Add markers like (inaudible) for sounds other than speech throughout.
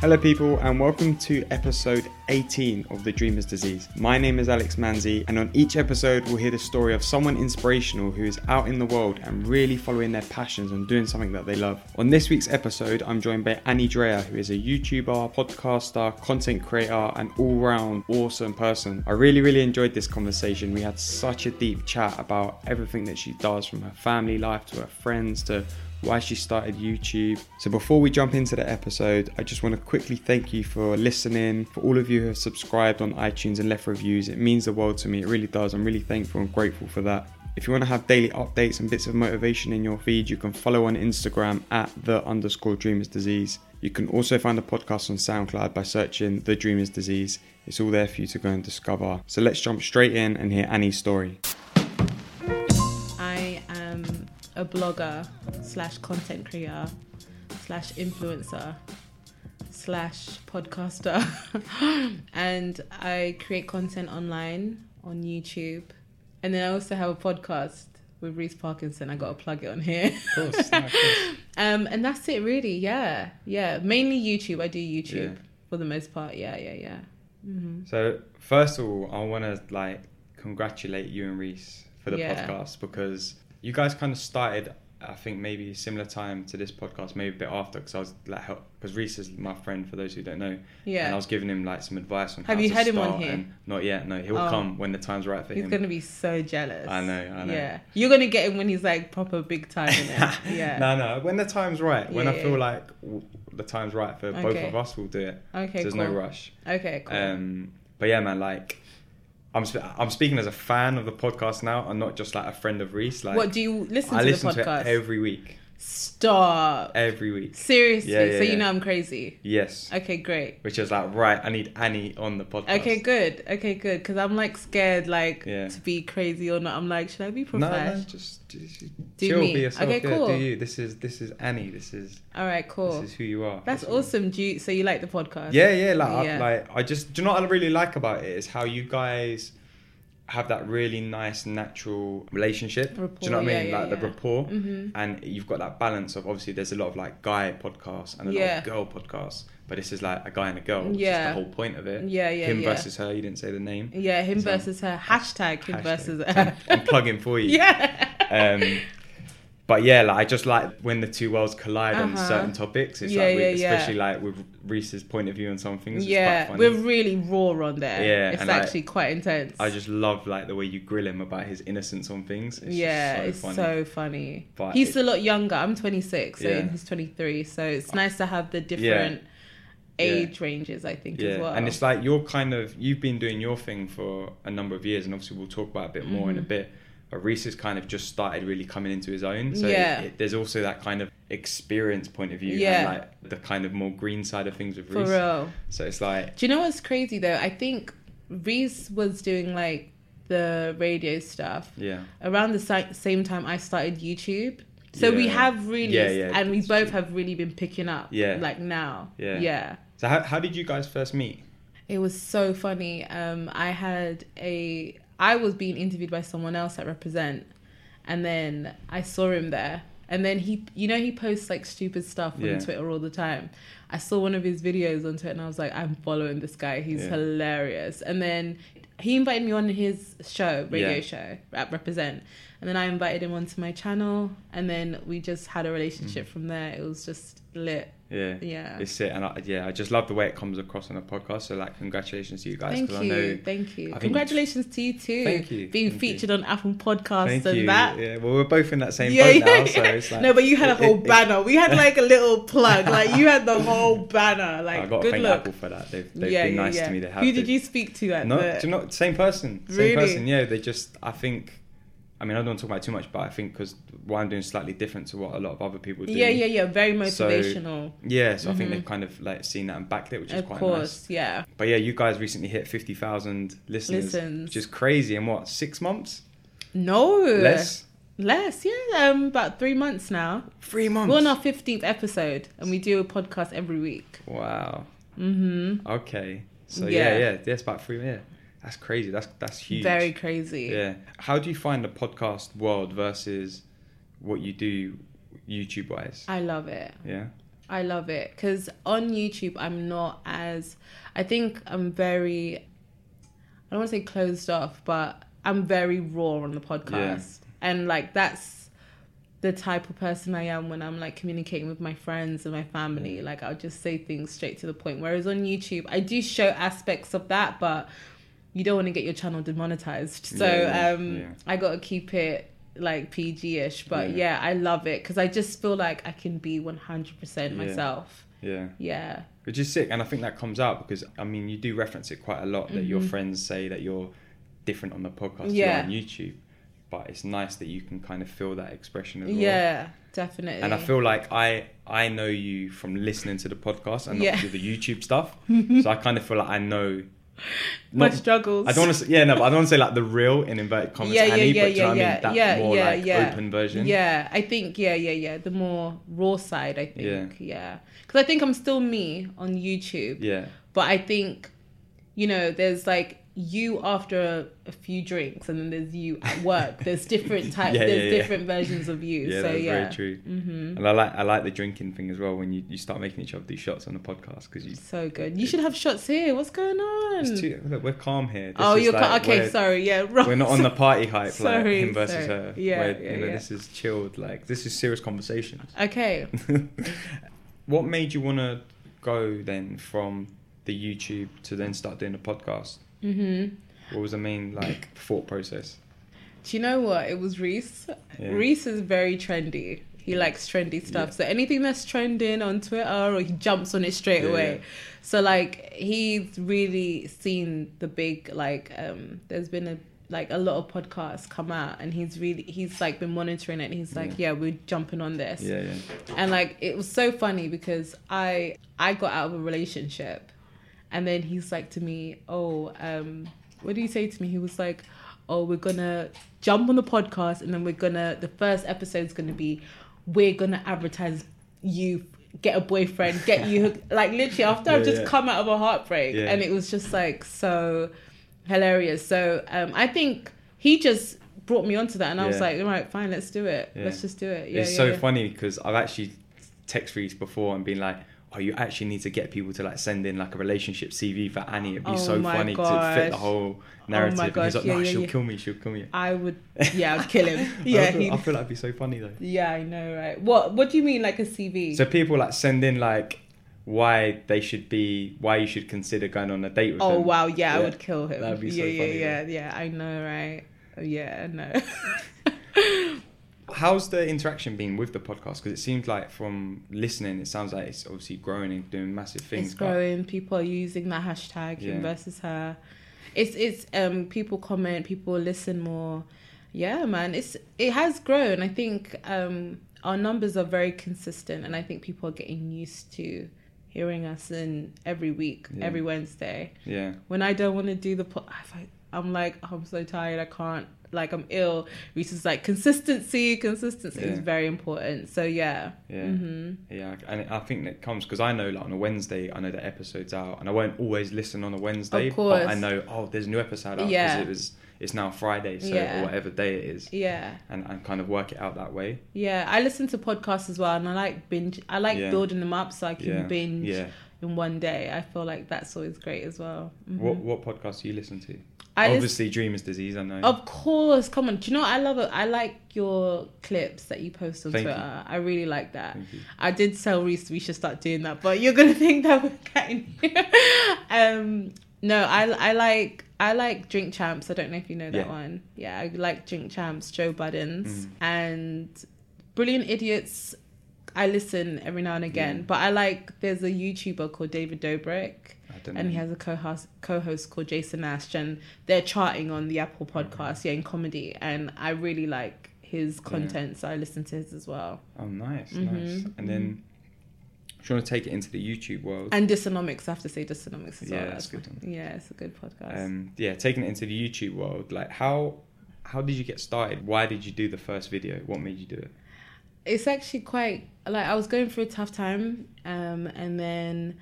Hello, people, and welcome to episode 18 of The Dreamer's Disease. My name is Alex Manzi, and on each episode, we'll hear the story of someone inspirational who is out in the world and really following their passions and doing something that they love. On this week's episode, I'm joined by Annie Dreyer, who is a YouTuber, podcaster, content creator, and all round awesome person. I really, really enjoyed this conversation. We had such a deep chat about everything that she does from her family life to her friends to why she started YouTube. So before we jump into the episode, I just want to quickly thank you for listening, for all of you who have subscribed on iTunes and left reviews. It means the world to me, it really does. I'm really thankful and grateful for that. If you want to have daily updates and bits of motivation in your feed, you can follow on Instagram at the underscore dreamers disease. You can also find the podcast on SoundCloud by searching The Dreamers Disease. It's all there for you to go and discover. So let's jump straight in and hear Annie's story. A blogger slash content creator slash influencer slash podcaster (laughs) and I create content online on YouTube and then I also have a podcast with Reese Parkinson. I got to plug it on here. Of course, no, of course. (laughs) um, and that's it, really. Yeah, yeah. Mainly YouTube. I do YouTube Yeah. for the most part. Yeah, yeah, yeah. hmm So first of all, I want to like congratulate you and Reese for the Yeah. podcast because you guys kind of started. I think maybe a similar time to this podcast, maybe a bit after, because I was like, because Reese is my friend. For those who don't know, Yeah. and I was giving him like some advice on. Have you had him on here? not yet. No, he'll Oh. come when the time's right for He's him. He's gonna be so jealous. I know, I know. Yeah, you're gonna get him when he's like proper big time in it. (laughs) Yeah. no, no. When the time's right, when I feel yeah. like the time's right for both of us, we'll do it. Okay. There's cool. no rush. Okay. Cool. Um, but yeah, man, like I'm sp- I'm speaking as a fan of the podcast now, and not just like a friend of Reese. Like what do you listen I to listen the to podcast? it every week, Stop. every week. Seriously. Yeah, yeah, so you know I'm crazy. Yes, Okay. Great. which is like right. I need Annie on the podcast. Okay. Good. Okay. Good. Because I'm like scared, like Yeah. to be crazy or not. I'm like, should I be No, no, professional? just, just Do chill, me. be yourself. Okay, cool. Do you? This is this is Annie. This is All right. Cool. this is who you are. That's all. awesome. Do you, so you like the podcast? Yeah, yeah. Like, I, like I just do you know what I really like about it is how you guys have that really nice natural relationship. do you know what I mean? yeah, like the yeah. rapport, Mhm. and you've got that balance of obviously there's a lot of like guy podcasts and a lot of girl podcasts, but this is like a guy and a girl. Which Yeah. is the whole point of it. Yeah. Yeah. Him yeah. versus her. You didn't say the name. Yeah. Him So- versus her. Hashtag him Hashtag. versus her. I'm plugging for you. (laughs) yeah. Um, but yeah, like I just like when the two worlds collide on Uh-huh. certain topics. It's Yeah, like, we, yeah, yeah. especially like with Reese's point of view on some things. yeah. it's quite funny. We're really raw on there. Yeah, It's actually quite intense. I just love like the way you grill him about his innocence on things. It's yeah, just it's so funny. so funny. But he's it- a lot younger. I'm 26, so Yeah. he's 23. So it's nice to have the different age ranges. I think yeah, as well. and it's like you're kind of you've been doing your thing for a number of years, and obviously we'll talk about it a bit more in a Mhm. bit. Reese has kind of just started really coming into his own. So Yeah. it, there's also that kind of experience point of view, Yeah. and like the kind of more green side of things with for Reese. real. So it's like Do you know what's crazy though? I think Reese was doing like the radio stuff yeah, around the si- same time I started YouTube. So we have really, Yeah, yeah, and we both true. have really been picking up. Yeah. Like now. Yeah. Yeah. So how how did you guys first meet? It was so funny. Um, I had a, I was being interviewed by someone else at Represent, and then I saw him there, and then he, you know, he posts like stupid stuff Yeah. on Twitter all the time. I saw one of his videos on Twitter, and I was like, I'm following this guy. He's Yeah. hilarious. And then he invited me on his show, radio Yeah. show at Represent, and then I invited him onto my channel, and then we just had a relationship mm. from there. It was just lit. Yeah. Yeah. It's it, and I, yeah, I just love the way it comes across on a podcast. So like, congratulations to you guys. Thank you, know, thank you. I Congratulations to you too. Thank you, Being thank you. featured on Apple Podcasts Thank and you. that. Yeah, well, we're both in that same Yeah, boat yeah, now, so yeah. it's like no, but you had a whole it- it- banner. We had like a little plug. (laughs) Like you had the whole banner. Like I got to good thank look. Apple for that. They've, they've yeah, been nice to me. They have. Who did you speak to at No, the? do you know, same person. Same Really? person. Yeah, they just. I think. I mean, I don't want to talk about it too much, but I think because what I'm doing is slightly different to what a lot of other people do. yeah, yeah, yeah. Very So, motivational. Yeah, so I think they've kind of like seen that and backed it, which is of quite course, nice. yeah. But yeah, you guys recently hit fifty thousand listeners, Listens. which is crazy. In what six months? No, Less. less. Yeah, um, about three months now. Three months. We're on our fifteenth episode, and we do a podcast every week. Wow. Mm-hmm. Okay. So yeah, Yeah. yeah, yeah, it's about three. Yeah, that's crazy. That's that's huge. Very crazy. Yeah. How do you find the podcast world versus what you do YouTube wise? I love it. Yeah. I love it because on YouTube, I'm not as. I think I'm very. I don't want to say closed off, but I'm very raw on the podcast, and like that's the type of person I am when I'm like communicating with my friends and my family. Like I'll just say things straight to the point. Whereas on YouTube, I do show aspects of that, but you don't want to get your channel demonetized. So Yeah, um, yeah. I got to keep it like PG-ish. But Yeah. yeah, I love it because I just feel like I can be 100% Yeah. myself. Yeah. Yeah. Which is sick, and I think that comes out because I mean you do reference it quite a lot that your friends say that you're different on the podcast, Mm-hmm. Yeah. on YouTube, but it's nice that you can kind of feel that expression as well. Yeah, definitely. And I feel like I I know you from listening to the podcast and Yeah. the YouTube stuff, (laughs) so I kind of feel like I know. My struggles. I don't want to say yeah no, but I don't want to say like the real in inverted commas yeah, yeah, Annie, yeah, but do you know yeah, I mean? yeah, That yeah, more yeah, like yeah. open version. Yeah, I think yeah, yeah, yeah. The more raw side, I think. Yeah, because I think I'm still me on YouTube, Yeah. but I think, you know, there's like you after a, a few drinks, and then there's you at work. (laughs) There's different types. Yeah, there's yeah, yeah. different versions of you. (laughs) Yeah, so that's yeah, very true. hmm And I like I like the drinking thing as well when you, you start making each other do shots on the podcast because you so good. You should have shots here. What's going on? It's too, look, we're calm here. This oh, is you're like, okay. Sorry, yeah, (laughs) wrong. We're not on the party hype Sorry, like him versus sorry. her. Yeah, where, yeah, you know, yeah. this is chilled. Like this is serious conversations. Okay. what made you want to go then from the YouTube to then start doing the podcast? Hmm What was the main like thought process? Do you know what? It was Reese. Yeah. Reese is very trendy. He likes trendy stuff. Yeah. So anything that's trending on Twitter, or he jumps on it straight Yeah, away. yeah. So like he's really seen the big like. um There's been a like a lot of podcasts come out, and he's really he's like been monitoring it. And he's like, yeah, we're jumping on this Yeah, yeah, and like it was so funny because i i got out of a relationship and then he's like to me oh um what did he say to me he was like oh we're gonna jump on the podcast and then we're gonna the first episode's gonna be we're gonna advertise you get a boyfriend get you (laughs) like literally after i've just yeah. come out of a heartbreak Yeah. and it was just like so hilarious so um i think he just brought me onto that and i was like all right fine let's do it Yeah. let's just do it yeah it's yeah, so yeah. funny because I've actually text Reese before and been like, "Oh, you actually need to get people to like send in like a relationship CV for Annie. It'd be Oh so my funny to fit the whole oh narrative." and gosh, he's like, yeah, "No, yeah, she'll yeah. kill me. She'll kill me." I would, (laughs) yeah, I'd kill him. I Yeah, feel, he, I feel like it'd be so funny though. yeah, I know, right? What What do you mean, like a CV? So people like send in like why they should be, why you should consider going on a date with oh them. Oh wow, yeah, I would kill him. That'd be so yeah, funny, yeah, yeah, yeah. I know, right? Oh, yeah, no. (laughs) How's the interaction been with the podcast? Because it seems like from listening, it sounds like it's obviously growing and doing massive things. it's growing. People are using that hashtag Yeah. him versus her. It's it's um people comment, people listen more. Yeah, man, it's it has grown. I think um our numbers are very consistent, and I think people are getting used to hearing us in every week, Yeah. every Wednesday. Yeah, when I don't want to do the po- I- I'm like I'm so tired I can't like I'm ill Reese is like consistency consistency is very important so yeah yeah. hmm Yeah, and I think that comes because I know like on a Wednesday, I know the episode's out, and I won't always listen on a Wednesday, Of but I know oh, there's a new episode out because Yeah. it was it's now Friday, so Yeah. or whatever day it is, yeah and and kind of work it out that way. yeah I listen to podcasts as well and I like binge I like Yeah. building them up so I can Yeah, binge yeah. In one day I feel like that's always great as well Mhm. What what podcast do you listen to? I Obviously, Dreamers Disease. I know. Of course, come on. Do you know what I love it? I like your clips that you post on Thank you. Twitter. I really like that. You. I did tell Reese we should start doing that, but you're gonna (laughs) think that we're getting. (laughs) um, no, I I like I like Drink Champs. I don't know if you know that Yeah. one. Yeah, I like Drink Champs, Joe Budden's, Mm. and Brilliant Idiots. I listen every now and again, Yeah. but I like. There's a YouTuber called David Dobrik and he has a co-host co-host called Jason Nash, and they're charting on the Apple Podcast, yeah, in comedy, and I really like his content, so I listen to his as well. Oh, nice, Mhm, nice. And then, want to take it into the YouTube world? And Dysonomics, I have to say Dysonomics as Yeah, well. that's a good one. Yeah, it's a good podcast. um, yeah, taking it into the YouTube world. Like, how how did you get started? Why did you do the first video? What made you do it? It's actually quite like I was going through a tough time, um, and then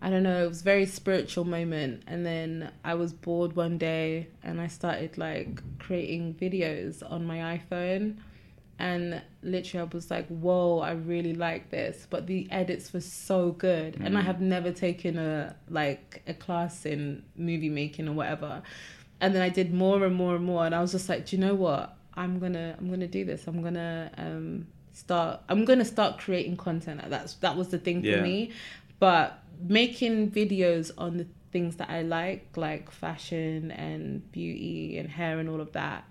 I don't know, it was a very spiritual moment, and then I was bored one day, and I started like creating videos on my iPhone, and literally I was like, "Whoa, I really like this," but the edits were so good, and I Mm. have never taken a like a class in movie making or whatever. And then I did more and more and more, and I was just like, "Do you know what? I'm gonna I'm gonna do this. I'm gonna um start I'm gonna start creating content. That's that was the thing for Yeah. me, but making videos on the things that I like, like fashion and beauty and hair and all of that,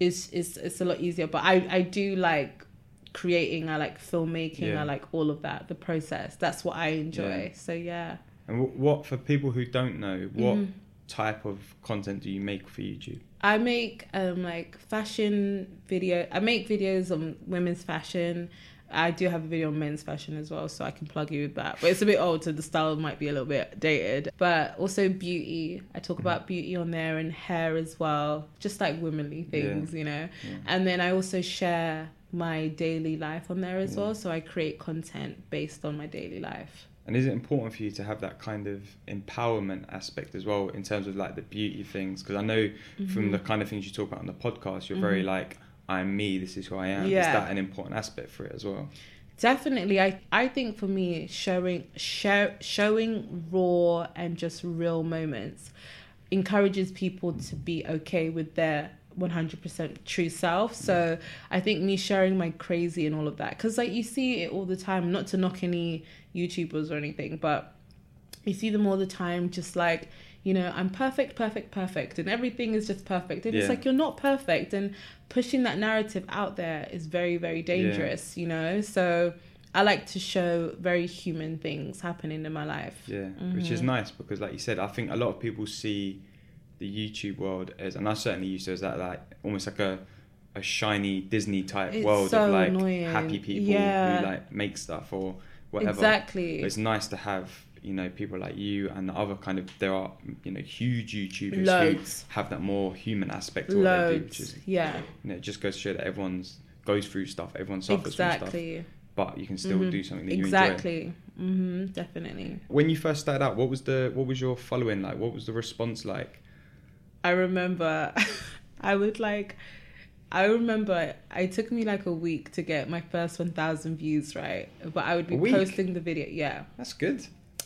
is is it's a lot easier. But I I do like creating. I like filmmaking. Yeah. I like all of that. The process. That's what I enjoy. Yeah. So yeah. And what for people who don't know, what Mhm. Type of content do you make for YouTube? I make um like fashion video. I make videos on women's fashion. I do have a video on men's fashion as well, so I can plug you with that. But it's a bit old, so the style might be a little bit dated. But also beauty. I talk about beauty on there and hair as well, just like womanly things, you know. Yeah. And then I also share my daily life on there as Yeah. well, so I create content based on my daily life. And is it important for you to have that kind of empowerment aspect as well in terms of like the beauty things? Because I know Mm-hmm. from the kind of things you talk about on the podcast, you're very like, I'm me, this is who I am. Is that an important aspect for it as well? Definitely, I I think for me, showing show, showing raw and just real moments encourages people to be okay with their 100% true self. So I think me sharing my crazy and all of that, because like you see it all the time. Not to knock any YouTubers or anything, but you see them all the time, just like you know, I'm perfect, perfect, perfect, and everything is just perfect. And Yeah. it's like you're not perfect, and pushing that narrative out there is very, very dangerous. You know, so I like to show very human things happening in my life. Yeah, which is Mm-hmm. nice because, like you said, I think a lot of people see the YouTube world as, and I certainly used to as that like almost like a a shiny Disney type It's world so of like annoying. happy people Yeah. who like make stuff or whatever. Exactly. But it's nice to have you know people like you and the other kind of there are you know huge YouTubers Loads. who have that more human aspect to what they do, which Loads. is Yeah. you know it just goes to show that everyone's goes through stuff, everyone suffers from stuff, Exactly. but you can still Mhm. do something that you enjoy. Exactly. hmm Definitely. When you first started out, what was the what was your following like? What was the response like? I remember (laughs) I would like I remember it took me like a week to get my first 1000 views, right? But I would be posting the video. Yeah. That's good.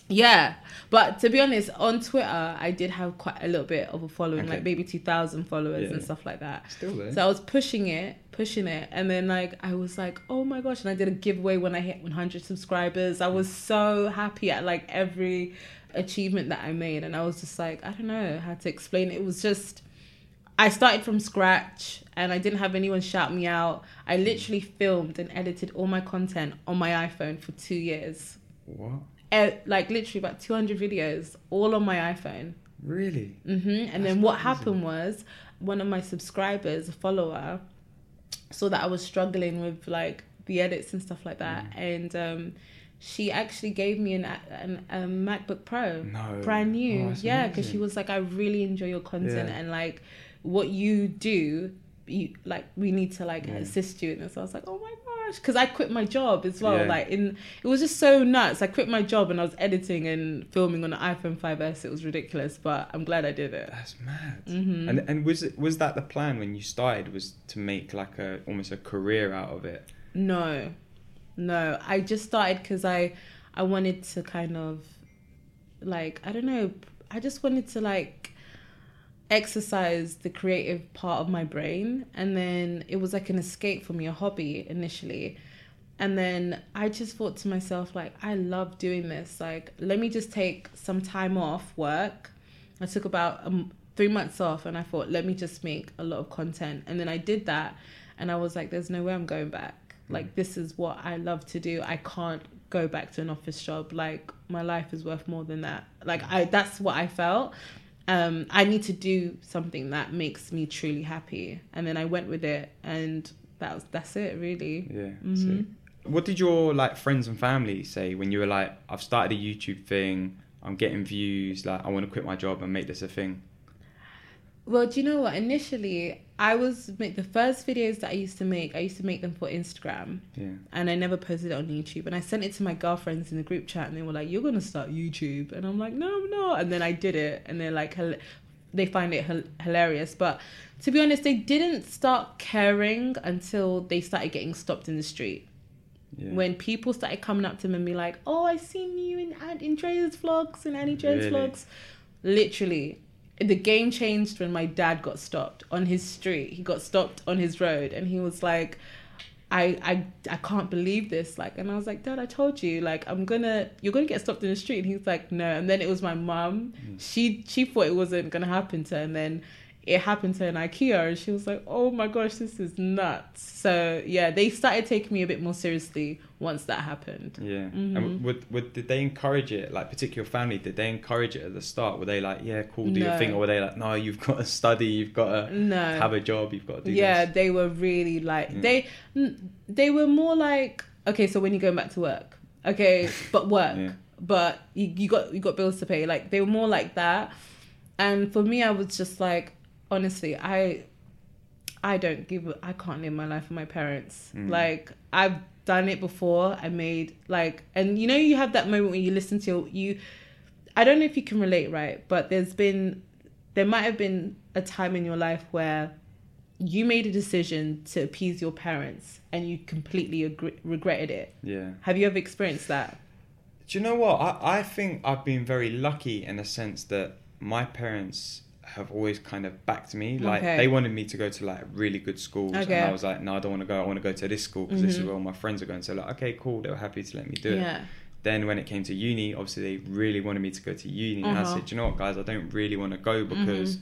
Yeah. But to be honest, on Twitter, I did have quite a little bit of a following, Okay. like maybe 2000 followers Yeah. and stuff like that. Still there. So I was pushing it, pushing it, and then like I was like, oh my gosh! And I did a giveaway when I hit 100 subscribers. I was mm. so happy at like every achievement that I made, and I was just like, I don't know how to explain it. It was just, I started from scratch, and I didn't have anyone shout me out. I literally filmed and edited all my content on my iPhone for two years. what? Like literally about 200 videos, all on my iPhone. Really? hmm And That's then what crazy. happened was one of my subscribers, a follower, saw that I was struggling with like the edits and stuff like that, Mm. and um, she actually gave me an, an a MacBook Pro, No. brand new. Oh, yeah, because she was like, I really enjoy your content Yeah. and like what you do. You like we need to like Yeah. assist you in this. I was like, oh my gosh, because I quit my job as well. Yeah. Like in it was just so nuts. I quit my job and I was editing and filming on an iPhone 5s. It was ridiculous, but I'm glad I did it. That's mad. Mhm. And and was it was that the plan when you started? Was to make like a almost a career out of it? No, no. I just started because I, I wanted to kind of, like, I don't know. I just wanted to like exercise the creative part of my brain, and then it was like an escape for me, a hobby initially. And then I just thought to myself, like, I love doing this. Like, let me just take some time off work. I took about um, three months off, and I thought, let me just make a lot of content. And then I did that, and I was like, there's no way I'm going back. Like, this is what I love to do. I can't go back to an office job. Like, my life is worth more than that. Like, I that's what I felt. Um, I need to do something that makes me truly happy. And then I went with it, and that was that's it, really. Yeah. Mhm. so- What did your like friends and family say when you were like, I've started a YouTube thing, I'm getting views, like I want to quit my job and make this a thing? Well, do you know what? Initially, I was make the first videos that I used to make. I used to make them for Instagram, Yeah. and I never posted it on YouTube. And I sent it to my girlfriends in the group chat, and they were like, "You're gonna start YouTube," and I'm like, "No, I'm not." And then I did it, and they're like, they find it hilarious. But to be honest, they didn't start caring until they started getting stopped in the street. Yeah. When people started coming up to me and be like, "Oh, I seen you in in Dre's vlogs and Annie Dre's Really? vlogs," literally, the game changed when my dad got stopped on his street. He got stopped on his road, and he was like, I, I I can't believe this. Like and I was like dad I told you like I'm gonna you're gonna get stopped in the street. And he was like no. And then it was my mum. Mm. She she thought it wasn't gonna happen to her. And then it happened to an Ikea and she was like oh my gosh this is nuts so yeah they started taking me a bit more seriously once that happened Yeah. Mhm. And would, would did they encourage it? Like particular family, did they encourage it at the start? Were they like, yeah, cool, do your thing, or were they like, no, you've got to study, you've got to no have a job, you've got to do this. yeah this. they were really like Mm. they they were more like okay so when you going back to work okay (laughs) but work Yeah. but you, you got you got bills to pay like they were more like that and for me i was just like honestly i i don't give I can't live my life with my parents Mm. like i've done it before i made like and you know you have that moment when you listen to your, you i don't know if you can relate right but there's been there might have been a time in your life where you made a decision to appease your parents and you completely agree, regretted it Yeah. have you ever experienced that Do you know what? I, I think I've been very lucky in the sense that my parents have always kind of backed me. Like Okay. they wanted me to go to like really good schools, Okay. and I was like, no, I don't want to go. I want to go to this school because this is Mhm. where all my friends are going. So like, okay, cool. They were happy to let me do it. Then when it came to uni, obviously they really wanted me to go to uni, and I Uh-huh. said, "Do you know what, guys, I don't really want to go because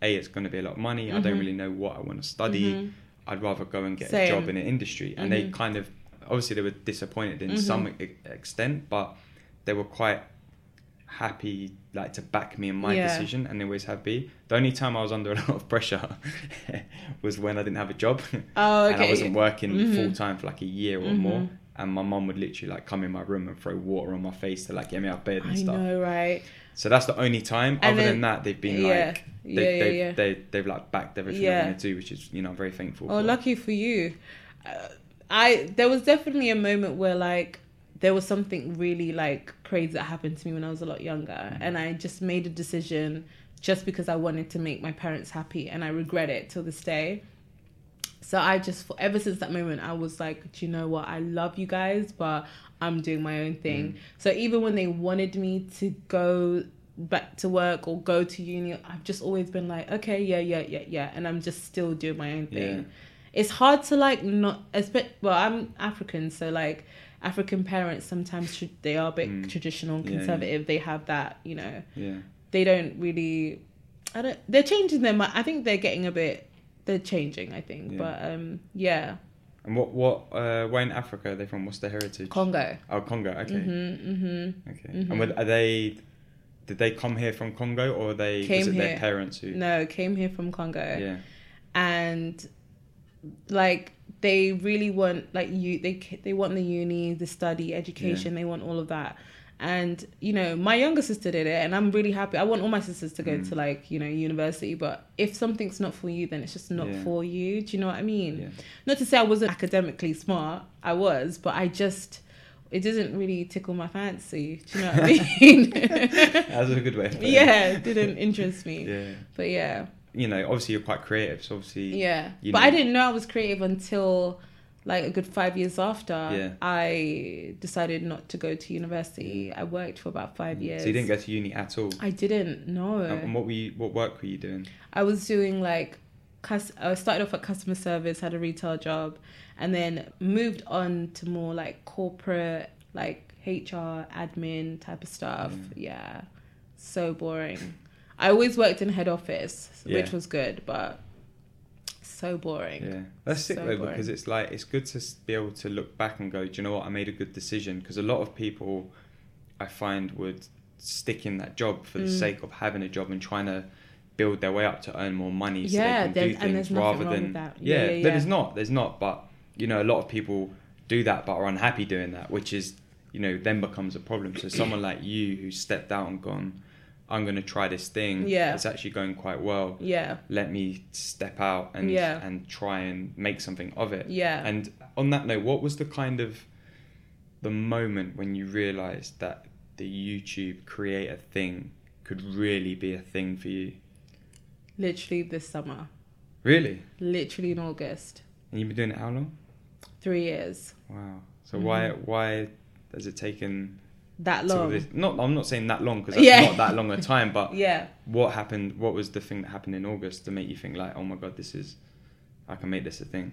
a it's going to be a lot of money. I don't Mhm. really know what I want to study. I'd rather go and get Same. a job in an industry." And they kind of obviously they were disappointed in some extent, but they were quite happy like to back me in my Yeah. decision and they always have been the only time i was under (laughs) a lot of pressure (laughs) was when i didn't have a job Oh, okay. (laughs) and i wasn't working Mhm. full time for like a year or Mhm. more and my mum would literally like come in my room and throw water on my face to like get me out of bed and I stuff know, right? so that's the only time And other then- than that they've been yeah, like they, yeah, yeah, they've, yeah. They, they've like backed everything Yeah. i'm to do which is you know i'm very thankful Oh, for. lucky for you. Uh, I there was definitely a moment where like there was something really like crazy that happened to me when I was a lot younger, Mm-hmm. and I just made a decision just because I wanted to make my parents happy, and I regret it till this day. So I just ever since that moment I was like, do you know what? I love you guys, but I'm doing my own Mm. thing. So even when they wanted me to go back to work or go to uni, I've just always been like, okay, yeah, yeah, yeah, yeah, and I'm just still doing my own thing. Yeah. It's hard to like not, well, I'm African, so like African parents sometimes tr- they are a bit Mm. traditional and Yeah, yeah. conservative. They have that, you know, yeah they don't really. I don't. They're changing their mind. I think they're getting a bit. They're changing. I think, Yeah. but um, yeah, and what what uh where in africa are they from what's their heritage Congo. oh congo okay Mhm, mhm. Okay. Mhm. And were, are they? Did they come here from Congo, or they Came was it here. their parents who? No, came here from Congo, Yeah. and like they really want like you. They they want the uni, the study, education. They want all of that. And you know, my younger sister did it, and I'm really happy. I want all my sisters to go Mm. to like you know university, but if something's not for you, then it's just not Yeah. for you. Do you know what I mean? Yeah. not to say I wasn't academically smart, I was, but I just it doesn't really tickle my fancy. Do you know what I (laughs) mean? That's a good way. Yeah, it didn't interest me. Yeah. But yeah, You know, obviously you're quite creative, so obviously. yeah. you But know- I didn't know I was creative until like a good five years after Yeah. I decided not to go to university. I worked for about five years. So you didn't go to uni at all. I didn't know. And what were you? What work were you doing? I was doing like cus- I started off at customer service, had a retail job, and then moved on to more like corporate, like HR, admin type of stuff. Yeah, so boring. I always worked in head office, Yeah. which was good, but so boring. Yeah, that's sick So though boring. because it's like it's good to be able to look back and go, do you know what? I made a good decision because a lot of people I find would stick in that job for the Mm. sake of having a job and trying to build their way up to earn more money so Yeah, they can there's- do and things there's nothing rather wrong than with that. yeah, Yeah, yeah, yeah. there's not there's not but you know a lot of people do that but are unhappy doing that which is you know then becomes a problem so someone like you who stepped out and gone I'm going to try this thing Yeah. it's actually going quite well Yeah, let me step out and Yeah. and try and make something of it. Yeah. And on that note, what was the kind of the moment when you realized that the YouTube creator thing could really be a thing for you? Literally this summer. Really? Literally in August. And you've been doing it how long? Three years. Wow. So Mhm. why why has it taken That long. this? Not I'm not saying that long because that's Yeah. not that long a (laughs) time. But Yeah. what happened? What was the thing that happened in August to make you think like, oh my god, this is, I can make this a thing.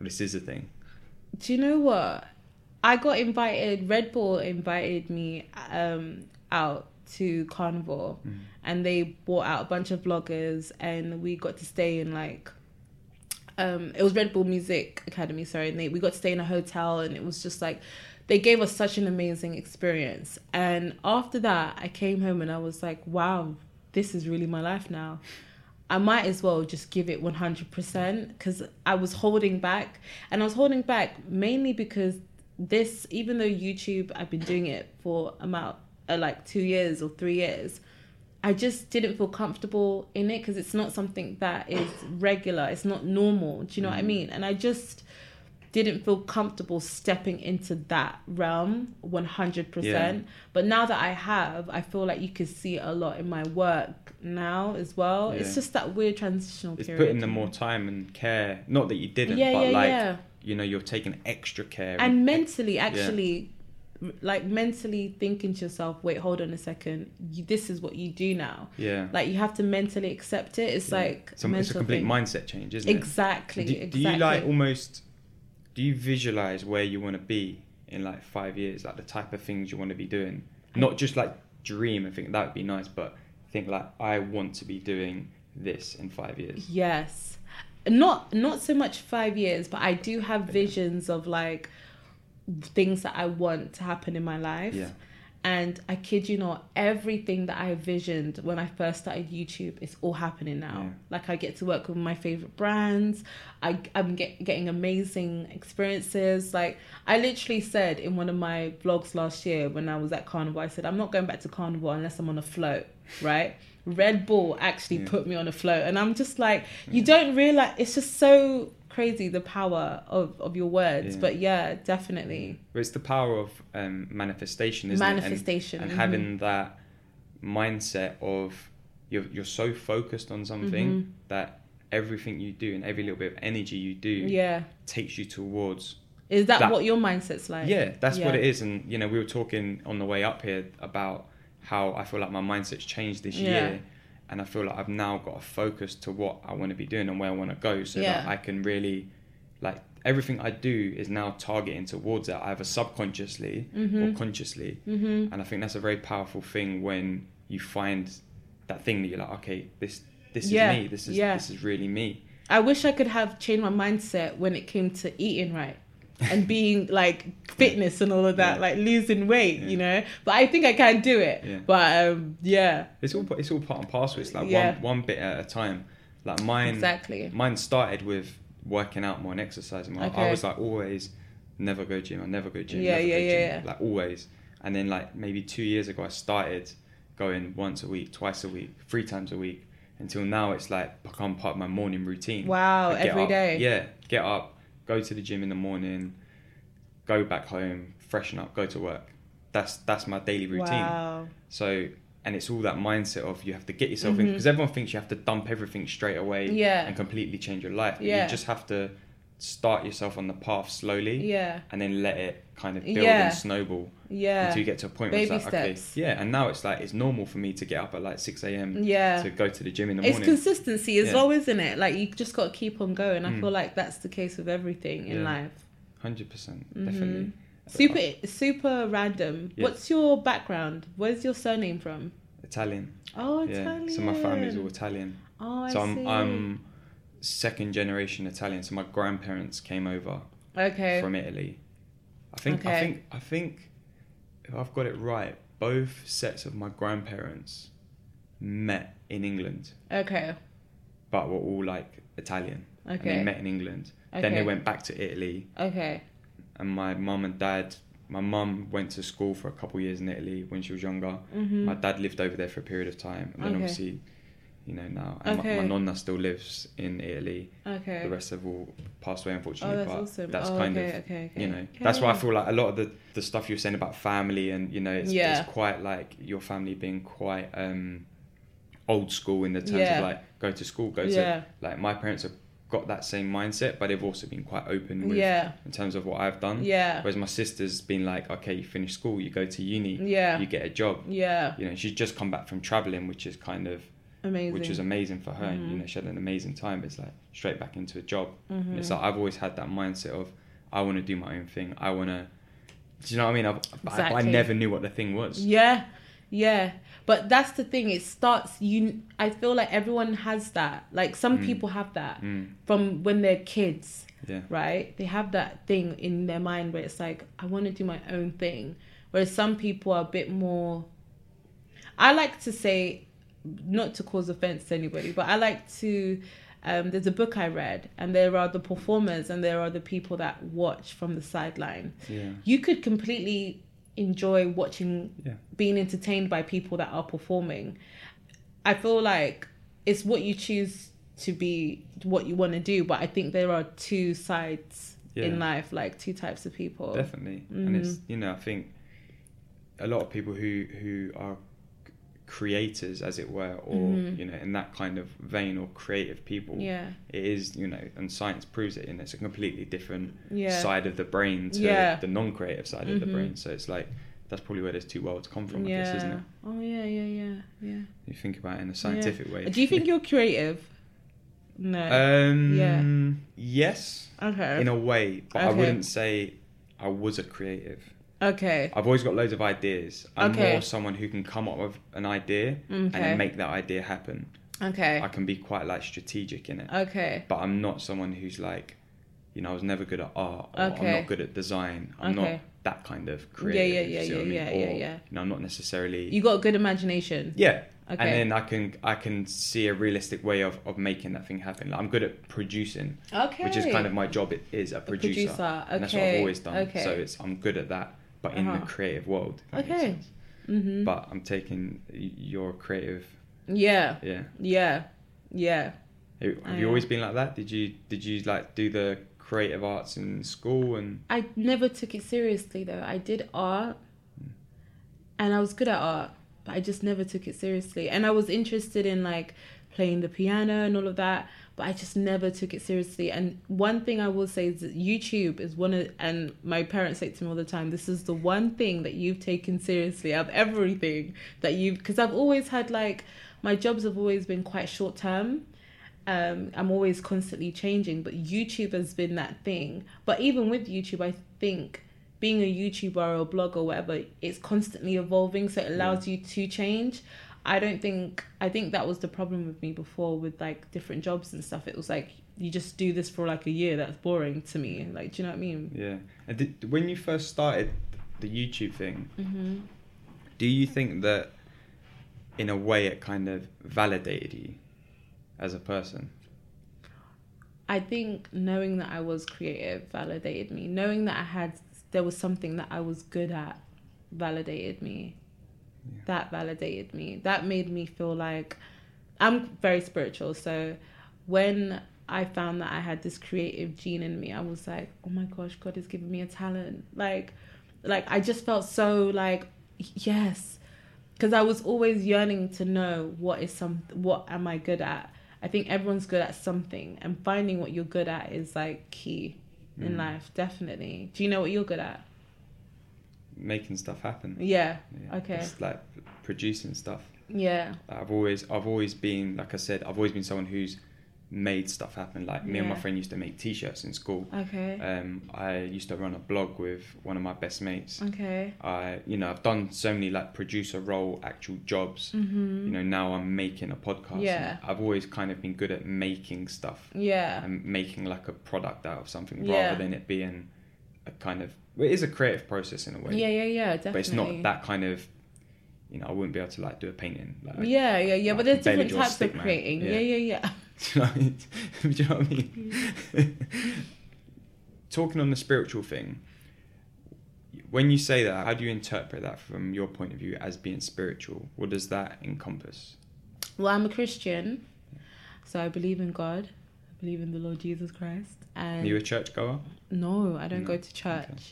This is a thing. Do you know what? I got invited. Red Bull invited me um, out to Carnival, Mm. and they brought out a bunch of bloggers, and we got to stay in like. Um, it was Red Bull Music Academy, sorry, and they, we got to stay in a hotel, and it was just like they gave us such an amazing experience. And after that, I came home and I was like, wow, this is really my life now. I might as well just give it 100% because I was holding back. And I was holding back mainly because this, even though YouTube, I've been doing it for about uh, like two years or three years, I just didn't feel comfortable in it because it's not something that is regular. It's not normal. Do you know what I mean? And I just didn't feel comfortable stepping into that realm 100%. Yeah. But now that I have, I feel like you can see a lot in my work now as well. It's just that weird transitional It's period. putting the more time and care. Not that you didn't, Yeah, but yeah, like yeah. you know, you're taking extra care. and mentally actually like mentally thinking to yourself wait hold on a second you, this is what you do now yeah, like you have to mentally accept it it's Yeah. like it's a, it's a complete thing. mindset change, isn't exactly it? Do, exactly do you like almost? Do you visualize where you want to be in like five years? Like the type of things you want to be doing, not just like dream and think that would be nice, but think like I want to be doing this in five years. Yes. Not not so much 5 years, but I do have visions of like things that I want to happen in my life. Yeah. And I kid you not, everything that I envisioned when I first started YouTube is all happening now. Yeah. Like I get to work with my favorite brands. I I'm get, getting amazing experiences. Like I literally said in one of my vlogs last year when I was at Carnival, I said I'm not going back to Carnival unless I'm on a float, right? Red Bull actually Yeah. put me on a float, and I'm just like, you don't realize it's just so crazy the power of of your words. Yeah. But yeah, definitely But it's the power of um, manifestation, isn't manifestation it? And, mhm. and having that mindset of you're you're so focused on something Mhm. that everything you do and every little bit of energy you do yeah. takes you towards Is that, That- what your mindset's like? yeah that's what it is and you know we were talking on the way up here about how i feel like my mindset's changed this Yeah. year and i feel like i've now got a focus to what i want to be doing and where i want to go so that i can really like everything i do is now targeting towards that either subconsciously or Mhm. consciously Mm-hmm. and i think that's a very powerful thing when you find that thing that you're like okay this this Yeah, is me this is yeah. this is really me I wish I could have changed my mindset when it came to eating right and being like fitness and all of that, Yeah. like losing weight, Yeah. you know. But I think I can do it. Yeah. But um, yeah, it's all it's all part and parcel it's like one one bit at a time like mine exactly. mine started with working out more and exercising more. I was like always never go gym, I never go gym, Yeah, yeah, yeah, like always. And then like maybe two years ago, I started going once a week, twice a week, three times a week. Until now, it's like become part of my morning routine. Wow, every up- day. Yeah, get up, go to the gym in the morning, go back home, freshen up, go to work. That's that's my daily routine. Wow. So, and it's all that mindset of you have to get yourself in Mhm. because everyone thinks you have to dump everything straight away Yeah. and completely change your life. Yeah. You just have to start yourself on the path slowly Yeah. and then let it kind of build Yeah. and snowball Yeah. until you get to a point where Baby it's like, okay, steps. yeah. And now it's like, it's normal for me to get up at like 6 a.m. Yeah. to go to the gym in the It's morning. consistency as Yeah. well, isn't it? Like you just got to keep on going. I Mm. feel like that's the case with everything in Yeah. life. 100%, Mhm. definitely. Super, super random. Yeah. What's your background? Where's your surname from? Italian. Oh. Italian. So my family's all Italian. Oh, I so see. I'm, I'm second generation Italian. So my grandparents came over okay. from Italy. I think I Okay. think I think if I've got it right, both sets of my grandparents met in England, Okay. but were all like Italian. And they met in England. Okay. Then they went back to Italy, Okay. and my mum and dad. My mum went to school for a couple of years in Italy when she was younger. Mhm. My dad lived over there for a period of time, and then Okay. obviously, you know now, and my, my nonna still lives in Italy. Okay. The rest have all passed away, unfortunately. Oh, that's but awesome. that's Oh, kind okay, of okay, okay. you know Okay. that's why I feel like a lot of the the stuff you're saying about family and you know it's, Yeah. it's quite like your family being quite um old school in the terms Yeah. of like go to school, go Yeah. to like my parents have got that same mindset, but they've also been quite open with Yeah. in terms of what I've done. Yeah. Whereas my sister's been like, okay, you finish school, you go to uni, Yeah. you get a job. Yeah. You know, she's just come back from traveling, which is kind of Amazing. which was amazing for her. And, you Mhm. know, she had an amazing time. It's like straight back into a job. Mhm. And it's like I've always had that mindset of I want to do my own thing. I want to. Do you know what I mean? I've, I, I never knew what the thing was. Yeah, yeah. But that's the thing. It starts. You. I feel like everyone has that. Like some Mm. people have that Mm, from when they're kids, yeah. right? They have that thing in their mind where it's like, I want to do my own thing. Whereas some people are a bit more. I like to say, not to cause offense to anybody, but I like to. Um, there's a book I read, and there are the performers, and there are the people that watch from the sideline Yeah. you could completely enjoy watching Yeah. being entertained by people that are performing i feel like it's what you choose to be what you want to do but i think there are two sides Yeah. in life like two types of people Definitely. And it's Mhm. you know I think a lot of people who who are c- creators, as it were, or Mhm. you know in that kind of vein or creative people. yeah It is you know, and science proves it. And it's a completely different yeah side of the brain to Yeah. the non-creative side of the Mhm. brain. So it's like that's probably where those two worlds come from, I yeah guess, isn't it? oh yeah yeah yeah yeah You think about it in a scientific way. do you think (laughs) you're creative no Um, Yeah. Yes, okay in a way, but I wouldn't say I was a creative. Okay I've always got loads of ideas. I'm Okay. more someone who can come up with an idea and then make that idea happen. okay I can be quite like strategic in it, okay but I'm not someone who's like, you know, I was never good at art. Or I'm not good at design. I'm Okay. not that kind of creative. yeah yeah yeah I mean? yeah Or, yeah yeah You know, I'm not necessarily. you got a good imagination yeah. Okay. And then I can I can see a realistic way of, of making that thing happen. Like I'm good at producing, Okay. which is kind of my job. It is a producer, producer, and that's what I've always done. okay. So it's I'm good at that, but in the Uh-huh. creative world. if that makes Okay. sense. hmm But I'm taking your creative. Yeah. Yeah. Yeah. Yeah. Have I you am. always been like that? Did you did you like do the creative arts in school and I never took it seriously though. I did art and I was good at art, but I just never took it seriously. And I was interested in like playing the piano and all of that, but I just never took it seriously. And one thing I will say is that YouTube is one of and my parents say to me all the time, this is the one thing that you've taken seriously out of everything that you've because I've always had like my jobs have always been quite short term. um, I'm always constantly changing, but YouTube has been that thing. But even with YouTube, I think being a YouTuber or a blogger or whatever, it's constantly evolving, so it allows you to change. I don't think I think that was the problem with me before with like different jobs and stuff. It was like you just do this for like a year. That's boring to me. Like, do you know what I mean? yeah? And did, when you first started the YouTube thing, Mm-hmm. do you think that in a way it kind of validated you as a person? I think knowing that I was creative validated me. Knowing that I had there was something that I was good at validated me. Yeah. That validated me. That made me feel like I'm very spiritual. So when I found that I had this creative gene in me, I was like, "Oh my gosh, God has given me a talent." Like like I just felt so like yes. Cuz I was always yearning to know what is some what am I good at? I think everyone's good at something, and finding what you're good at is like key in Mm. life. Definitely. Do you know what you're good at? Making stuff happen. Yeah. Yeah, Okay. It's like producing stuff. Yeah. I've always I've always been like I said I've always been someone who's made stuff happen. Like me and my friend used to make T-shirts in school. Okay. Um, I used to run a blog with one of my best mates. okay. I you know I've done so many like producer role actual jobs. Mhm. You know now I'm making a podcast. Yeah. I've always kind of been good at making stuff Yeah. and making like a product out of something Yeah. rather than it being a kind of well, it is a creative process in a way. Yeah, yeah, yeah, definitely. But it's not that kind of you know I wouldn't be able to like do a painting. Like, Yeah, yeah, yeah. like But there's different a types of man. creating. Yeah. Yeah, yeah, yeah. (laughs) Do you know what I mean? (laughs) Do you know what I mean? (laughs) Talking on the spiritual thing, when you say that, how do you interpret that from your point of view as being spiritual? What does that encompass? Well, I'm a Christian, so I believe in God. I believe in the Lord Jesus Christ. And Are you a churchgoer? no, I don't No. go to church. Okay.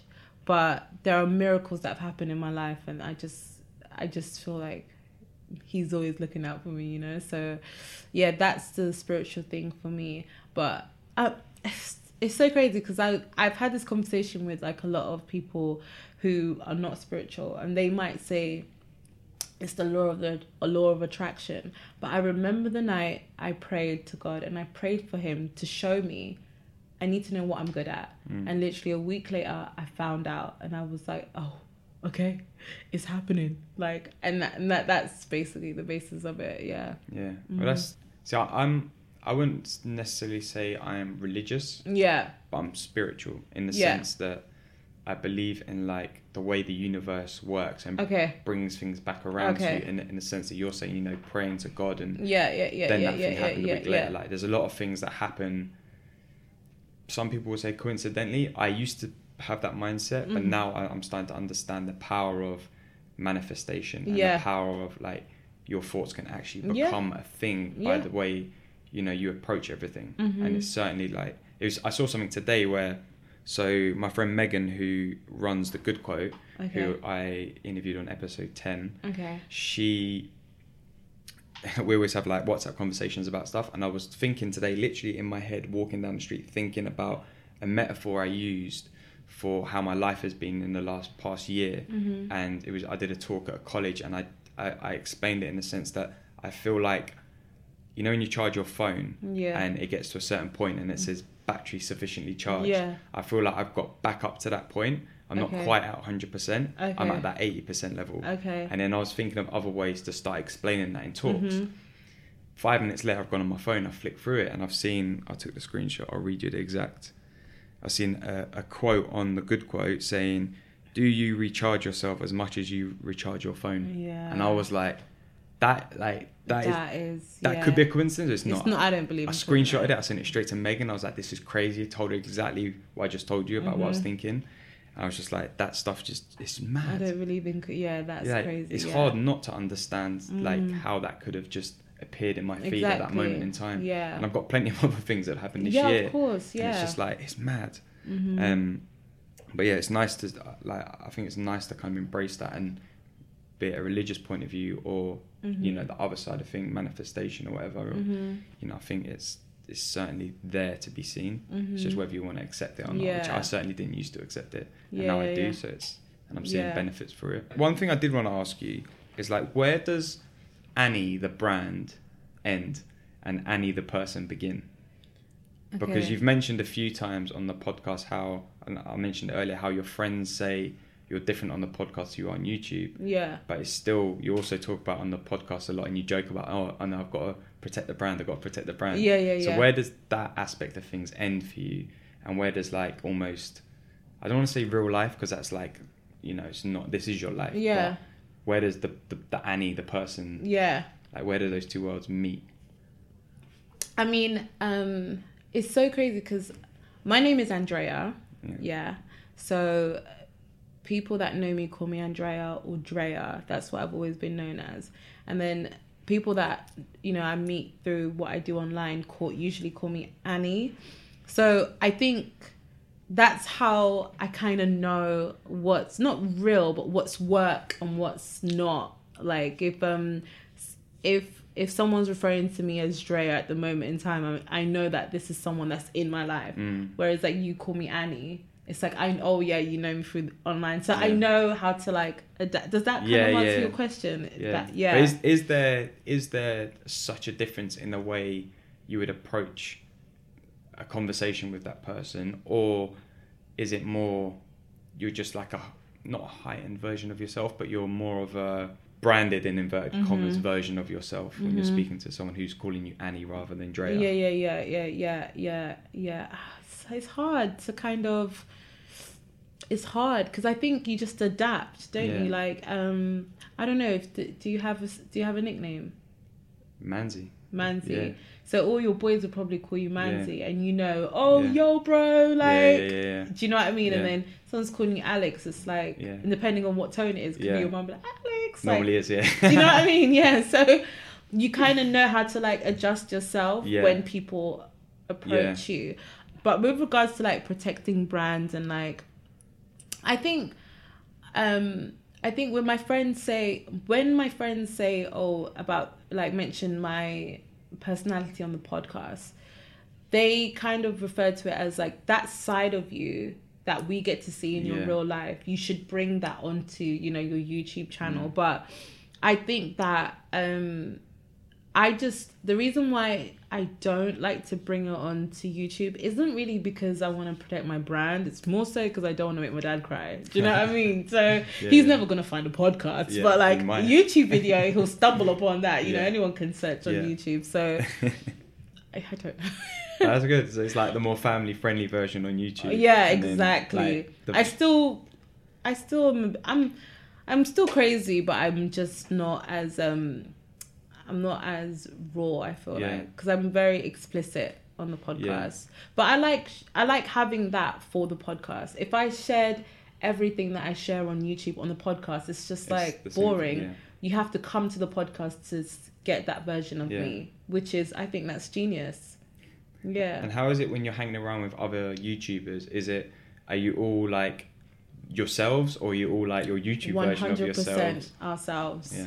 But there are miracles that have happened in my life, and I just, I just feel like he's always looking out for me, you know. So yeah, that's the spiritual thing for me. But uh, it's, it's so crazy because I I've had this conversation with like a lot of people who are not spiritual, and they might say it's the law of the a law of attraction. But I remember the night I prayed to God and I prayed for Him to show me. I need to know what I'm good at. And literally a week later, I found out, and I was like, oh, okay, it's happening. Like, and that, and that that's basically the basis of it. Yeah. Yeah. Mm. Well, that's see. I, I'm. I wouldn't necessarily say I am religious, Yeah. but I'm spiritual in the Yeah. sense that I believe in like the way the universe works and Okay. brings things back around Okay. to you. In, in the sense that you're saying, you know, praying to God and Yeah. Yeah. Yeah. then yeah. that Yeah. thing Yeah. happened Yeah. a week later. Like, there's a lot of things that happen. Some people will say coincidentally. I used to have that mindset, but Mhm. now I'm starting to understand the power of manifestation and the power of like your thoughts can actually become a thing by the way you know you approach everything. Mhm. And it's certainly like it was. I saw something today where. So my friend Megan, who runs the Good Quote, Okay. who I interviewed on episode ten, Okay. she (laughs) we always have like WhatsApp conversations about stuff and I was thinking today literally in my head walking down the street thinking about a metaphor I used for how my life has been in the last past year Mhm. and it was I did a talk at a college and I, I I explained it in the sense that I feel like you know when you charge your phone Yeah. and it gets to a certain point and it says battery sufficiently charged Yeah. I feel like I've got back up to that point I'm not quite at 100% I'm at that 80% level Okay. and then I was thinking of other ways to start explaining that in talks. Mhm. Five minutes later, I've gone on my phone, I flicked through it, and I've seen, I took the screenshot, I'll read you the exact. I've seen a, a quote on the good quote saying, Do you recharge yourself as much as you recharge your phone? Yeah. And I was like, That, like, that is, that is. that yeah. could be a coincidence. It's It's not. not. I don't believe. It. I screenshotted it. I sent it straight to Megan. I was like, "This is crazy." I told her exactly what I just told you about what I was Mhm. thinking. And I was just like, "That stuff just it's mad." I mad." don't believe in. Yeah, that's yeah, crazy. it's yeah. hard not to understand like Mm. how that could have just appeared in my feed at that moment in time. Yeah. And I've got plenty of (laughs) other things that happened this yeah, year. of course. Yeah. it's just like it's mad. Mhm. Um, but yeah, it's nice to like. I think it's nice to kind of embrace that and be it a religious point of view or you Mhm. know the other side of thing, manifestation or whatever. Or, Mhm. You know, I think it's it's certainly there to be seen. It's just Mhm. whether you want to accept it or not. Which I certainly didn't used to accept it, and Yeah, now I yeah, do. yeah. So it's and I'm seeing Yeah. benefits for it. One thing I did want to ask you is like, where does Annie the brand end and Annie the person begin? Because you've mentioned a few times on the podcast how, and I mentioned earlier how your friends say you're different on the podcast you are on YouTube, Yeah. but it's still you also talk about on the podcast a lot, and you joke about oh, I know I've got to protect the brand, I've got to protect the brand. Yeah, yeah, So yeah. So where does that aspect of things end for you, and where does like almost, I don't want to say real life because that's like, you know, it's not. This is your life. Yeah. Where does the, the the Annie, the person, Yeah. like where do those two worlds meet? I mean, um, it's so crazy because my name is Andrea. Yeah. Yeah. So people that know me call me Andrea or Drea. That's what I've always been known as. And then people that you know I meet through what I do online call usually call me Annie. So I think that's how I kind of know what's not real, but what's work and what's not. Like if um if if someone's referring to me as Drea at the moment in time, I, I know that this is someone that's in my life. Mm. Whereas like you call me Annie, it's like I oh yeah you know me through online, so I know how to like adapt. Does that kind Yeah, of answer yeah. your question? Yeah. That, yeah. But is is there is there such a difference in the way you would approach a conversation with that person, or is it more you're just like a not a heightened version of yourself, but you're more of a branded in inverted Mhm. commas version of yourself when you're Mhm. speaking to someone who's calling you Annie rather than Drea? Yeah, yeah, yeah, yeah, yeah, yeah, yeah. It's, it's hard to kind of. It's hard because I think you just adapt, don't Yeah. you? Like, um, I don't know if do you have a do you have a nickname, Manzi. Manzi? Yeah. So all your boys would probably call you Manzi, and you know, oh Yeah. yo, bro, like. yeah, yeah, yeah, yeah. Do you know what I mean? And Yeah. then someone's calling you Alex. It's like, Yeah. and depending on what tone it is, could Yeah. be your mum be like Alex. Like, Normally is, yeah. do you know what I mean? (laughs) Yeah. So you kind of know how to like adjust yourself Yeah. when people approach you. But with regards to like protecting brands and like, I think, um, I think when my friends say when my friends say oh about like mention my personality on the podcast, they kind of refer to it as like that side of you that we get to see in your real life. You should bring that onto you know your YouTube Mm. channel. But I think that um I just the reason why I don't like to bring it on to YouTube isn't really because I want to protect my brand. It's more so because I don't want to make my dad cry. Do you know what I (laughs) mean? So he's yeah. never gonna find a podcast, Yeah, but like. YouTube video, (laughs) he'll stumble upon that. You know, anyone can search on Yeah. YouTube. So (laughs) I, I don't. know. That's good. So it's like the more family friendly version on YouTube. yeah, And then, exactly. like, the- I still, I still, I'm, I'm still crazy, but I'm just not as um, I'm not as raw. I feel Yeah. like because I'm very explicit on the podcast. But I like I like having that for the podcast. If I shared everything that I share on YouTube on the podcast, it's just It's like same thing, boring. yeah. You have to come to the podcast to get that version of Yeah. me, which is I think that's genius. Yeah. And how is it when you're hanging around with other YouTubers? Is it are you all like yourselves or are you all like your YouTube version of yourselves? ourselves. Yeah.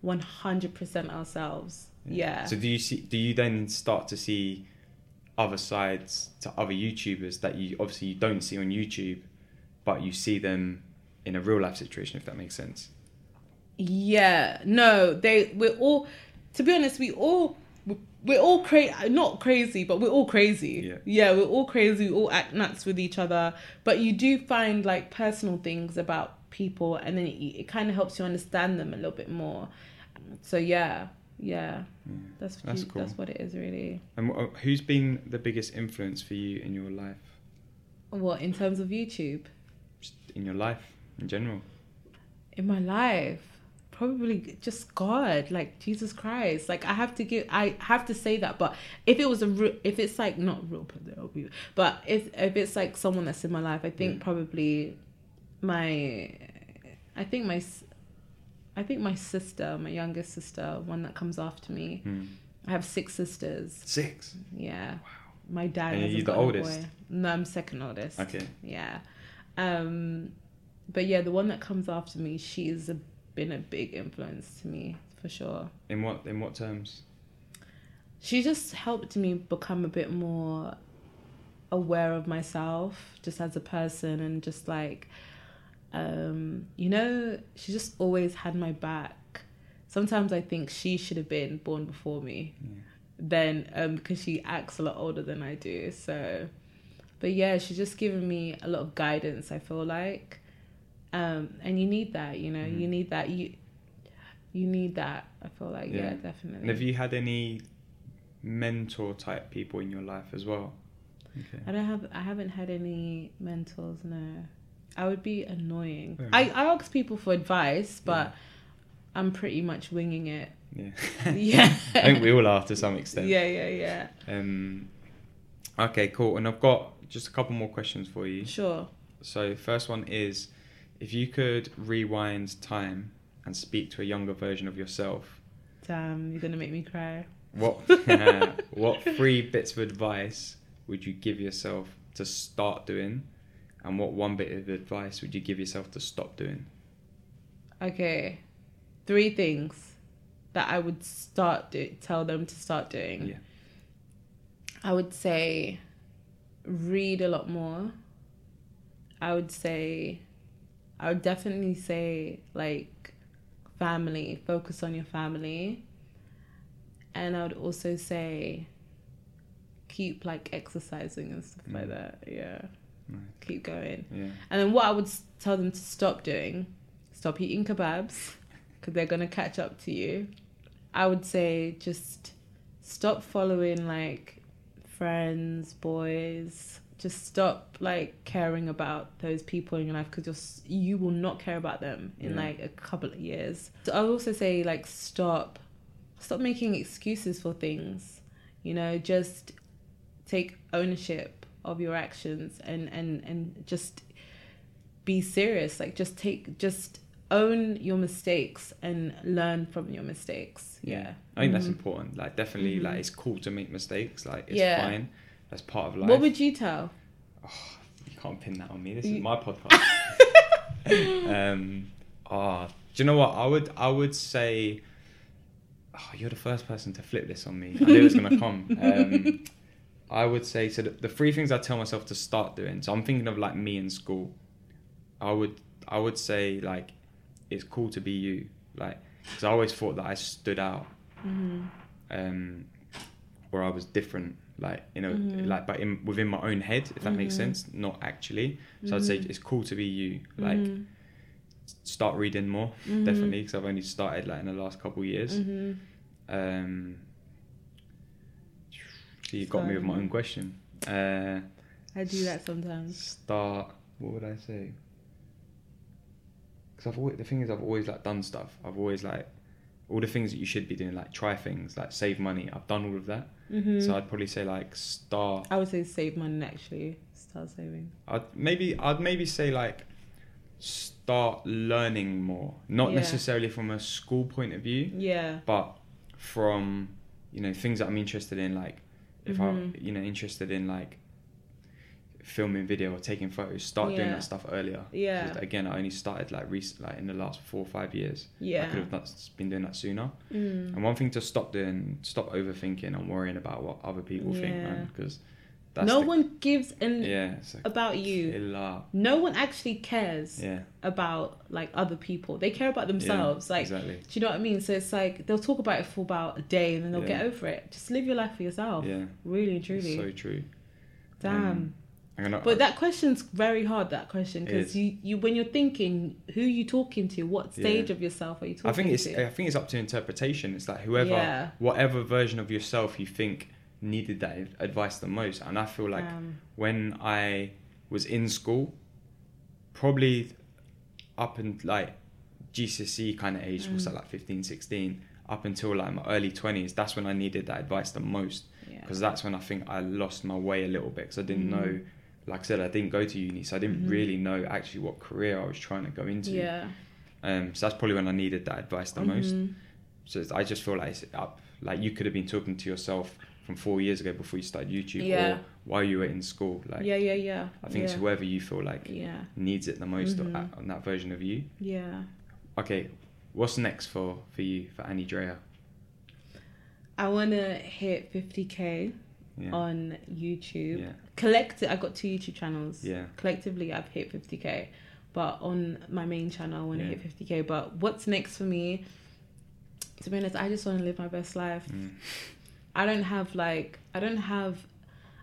One hundred percent ourselves. Yeah. So do you see? Do you then start to see other sides to other YouTubers that you obviously you don't see on YouTube, but you see them in a real life situation? If that makes sense. Yeah, no, they we're all to be honest, we all we're all crazy not crazy, but we're all crazy. Yeah. we're all crazy, we all act nuts with each other. But you do find like personal things about people and then it, it kind of helps you understand them a little bit more. So yeah, yeah. That's That's you- cool. that's what it is really. And wh- who's been the biggest influence for you in your life? What in terms of YouTube? Just in your life in general. in my life probably just god like jesus christ like i have to give i have to say that but if it was a re- if it's like not real people but if if it's like someone that's in my life i think Yeah. probably my i think my i think my sister my youngest sister one that comes after me Hmm. i have six sisters Six. yeah Wow. my dad And you're the oldest? no i'm second oldest Okay. yeah. Um, but yeah, the one that comes after me, she's a, been a big influence to me for sure. In what in what terms? She just helped me become a bit more aware of myself just as a person and just like um you know she just always had my back sometimes i think she should have been born before me then um because she acts a lot older than i do so but yeah she's just given me a lot of guidance i feel like um and you need that you know Mhm. you need that you you need that i feel like yeah, Yeah. definitely And have you had any mentor type people in your life as well? Okay. I don't have. I haven't had any mentors. No, I would be annoying. I. I ask people for advice, but I'm pretty much winging it. Yeah. (laughs) Yeah. I think we all are to some extent. Yeah, yeah, yeah. Um, okay, cool. And I've got just a couple more questions for you. Sure. So, first one is if you could rewind time and speak to a younger version of yourself, Damn, you're gonna make me cry. what (laughs) (laughs) what three bits of advice would you give yourself to start doing, and what one bit of advice would you give yourself to stop doing? Okay, three things that I would start do, tell them to start doing. Yeah. I would say read a lot more. I would say, I would definitely say like family, focus on your family. And I would also say keep like exercising and stuff like Mm. that. Yeah. Nice. Keep going. Yeah. And then what I would tell them to stop doing, stop eating kebabs (laughs) because they're going to catch up to you. I would say just stop following like friends, boys. Just stop like caring about those people in your life because you're you will not care about them in Yeah. like a couple of years. So I would also say like stop stop making excuses for things. You know, just take ownership of your actions and and and just be serious like just take just own your mistakes and learn from your mistakes yeah, I think that's Mhm. important. Like, definitely, Mhm. like, it's cool to make mistakes. Like, it's Yeah. fine. That's part of life. what would you tell You can't pin that on me. This You- is my (laughs) podcast. um, Ah, do you know what? I would I would say. Oh, you're the first person to flip this on me. I knew it was gonna come. (laughs) Um, I would say so. The, the three things I tell myself to start doing. So I'm thinking of like me in school. I would I would say like it's cool to be you. Like because I always thought that I stood out, Mm-hmm. um, or I was different. Like you know, Mhm. like but in within my own head, if that makes Mhm. sense, not actually. So I'd say Mhm. it's cool to be you. Like Mhm. start reading more Mhm. definitely because I've only started like in the last couple of years. Um, so you got me with my own question. Uh, I do that sometimes. start. What would I say? Because I've always, the thing is I've always like done stuff. I've always like all the things that you should be doing, like try things, like save money. I've done all of that. Mm-hmm. So I'd probably say like start. I would say save money actually. Start saving. I'd maybe I'd maybe say like start learning more, not Yeah. necessarily from a school point of view. Yeah. but from you know things that I'm interested in, like if Mhm. I'm you know interested in like filming video or taking photos, start doing that stuff earlier. Yeah. Again, I only started like recent, like in the last four or five years. Yeah. I could have not, been doing that sooner. Mm. And one thing to stop doing, stop overthinking and worrying about what other people think, man, because that's no the, one gives an yeah, about you. killer. No one actually cares Yeah, about like other people. They care about themselves. like exactly. do you know what I mean? So it's like they'll talk about it for about a day and then they'll Yeah. get over it. Just live your life for yourself. Yeah, Really truly. so true. Damn. Um, I'm gonna, But that question's very hard. That question because you, you when you're thinking, who you talking to? What stage Yeah. of yourself are you talking I think it's to? I think it's up to interpretation. It's like whoever, Yeah. whatever version of yourself you think needed that advice the most. And I feel like Um, when I was in school, probably up and like GCSE kind of age, was Mm. that like 15, 16, up until like my early 20s, that's when I needed that advice the most. yeah. Because that's when I think I lost my way a little bit because I didn't Mhm. know, like I said, I didn't go to uni, so I didn't Mhm. really know actually what career I was trying to go into. yeah. Um, so that's probably when I needed that advice the most. Mhm. So I just feel like it's up. Like you could have been talking to yourself from four years ago before you started YouTube, Yeah. or while you were in school. Like yeah, yeah, yeah. I think it's whoever you feel like Yeah, needs it the most, Mhm. at, on that version of you. yeah. Okay, what's next for for you for Annie Drea? I want to hit 50k Yeah. on YouTube. yeah, Collective, I've got two YouTube channels. yeah, Collectively, I've hit 50k, but on my main channel, I want to Yeah. hit 50k. But what's next for me? To be honest, I just want to live my best life. mm, I don't have like I don't have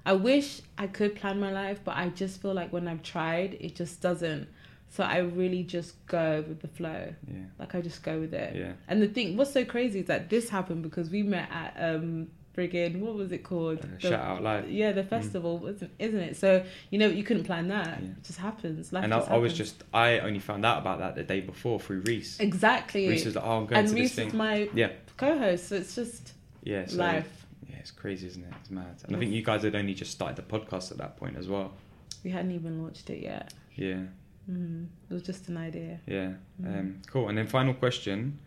I wish I could plan my life, but I just feel like when I've tried, it just doesn't. So I really just go with the flow. yeah, Like I just go with it. yeah. And the thing what's so crazy is that this happened because we met at um friggin' what was it called? Uh, The- shout out live. Yeah, the festival, wasn't isn't it? So you know you couldn't plan that. Yeah. It just happens. Life and I, just I was just I only found out about that the day before through Reese. exactly. Reese was like, "Oh, I'm going and to this Reese thing." is my yeah, co-host, so it's just yeah. So, life. Yeah, it's crazy, isn't it? It's mad. And I think you guys had only just started the podcast at that point as well. We hadn't even launched it yet. Yeah, Mm, it was just an idea. yeah. Mhm. Um, cool. And then final question: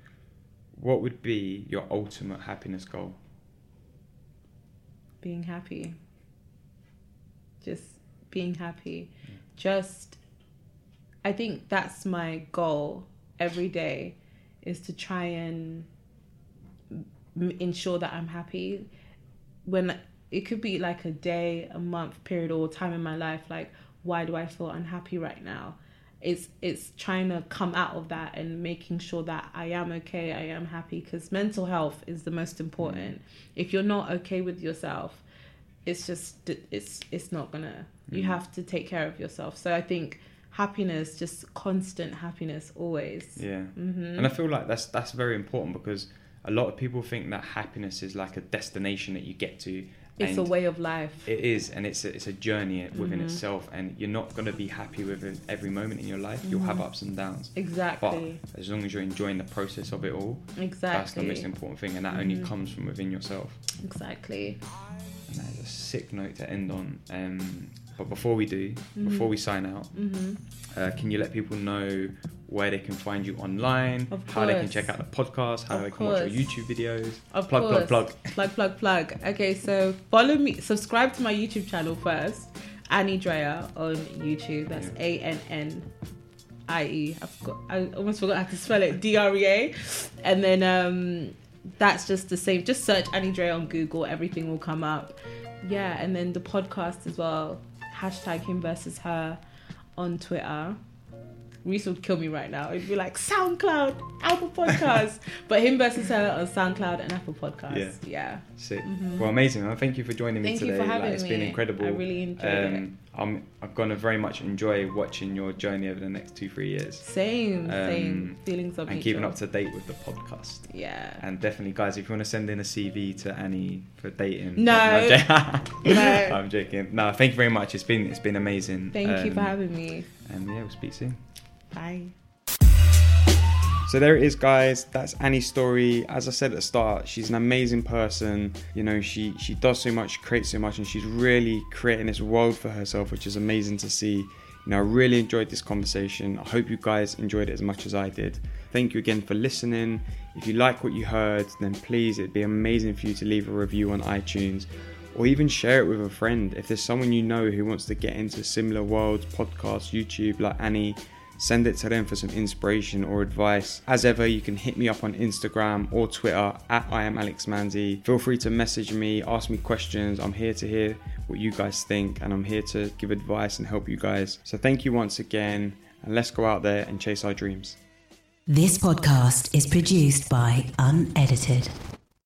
What would be your ultimate happiness goal? being happy just being happy Mm. just i think that's my goal every day is to try and ensure that i'm happy. When it could be like a day a month period or time in my life like why do i feel unhappy right now? It's it's trying to come out of that and making sure that i am okay i am happy because mental health is the most important. If you're not okay with yourself it's just it's it's not gonna you Mhm. have to take care of yourself. So i think happiness just constant happiness always. Yeah. hmm And I feel like that's that's very important because a lot of people think that happiness is like a destination that you get to. it's a way of life It is, and it's a, it's a journey within Mhm. itself, and you're not going to be happy with it every moment in your life. You'll have Mhm. ups and downs, Exactly. but as long as you're enjoying the process of it all, exactly. that's the most important thing, and that only Mhm. comes from within yourself. exactly And that is a sick note to end on. Um, but before we do, Mhm. before we sign out, hmm uh, can you let people know where they can find you online, Of how they can check out the podcast, how Of they can watch your course. YouTube videos? Of plug, course. plug, plug. (laughs) plug, plug, plug. Okay, so follow me, subscribe to my YouTube channel first, Annie Drea on YouTube. That's A N N I E. I forgot. I almost forgot how to spell it. D R E A, and then um, that's just the same. Just search Annie Dre on Google. Everything will come up. Yeah, and then the podcast as well. Hashtag him versus her on Twitter. Reese would kill me right now. It'd be like SoundCloud, Apple Podcasts, (laughs) but him versus her on SoundCloud and Apple Podcasts. Yeah. Yeah. Sick. Well, amazing. Well, thank you for joining me Mm-hmm. Thank you today. for having like, it's me. been incredible. I really enjoyed it. I'm I'm gonna very much enjoy watching your journey over the next two three years Same, same Um, feelings of and keeping up to date with the podcast. Yeah. And definitely, guys, if you want to send in a CV to Annie for dating, No. I'm (laughs) joking. No. (laughs) I'm joking. No, thank you very much. It's been it's been amazing. Thank you for Um, having me. And yeah, we'll speak soon. Bye. So there it is, guys. That's Annie's story. As I said at the start, she's an amazing person. You know, she she does so much, creates so much, and she's really creating this world for herself, which is amazing to see. You know, I really enjoyed this conversation. I hope you guys enjoyed it as much as I did. Thank you again for listening. If you like what you heard, then please, it'd be amazing for you to leave a review on iTunes or even share it with a friend. If there's someone you know who wants to get into similar worlds, podcasts, YouTube, like Annie, send it to them for some inspiration or advice. As ever, you can hit me up on Instagram or Twitter at I am Alex Manzi. Feel free to message me, ask me questions. I'm here to hear what you guys think and I'm here to give advice and help you guys. So thank you once again and let's go out there and chase our dreams. This podcast is produced by Unedited.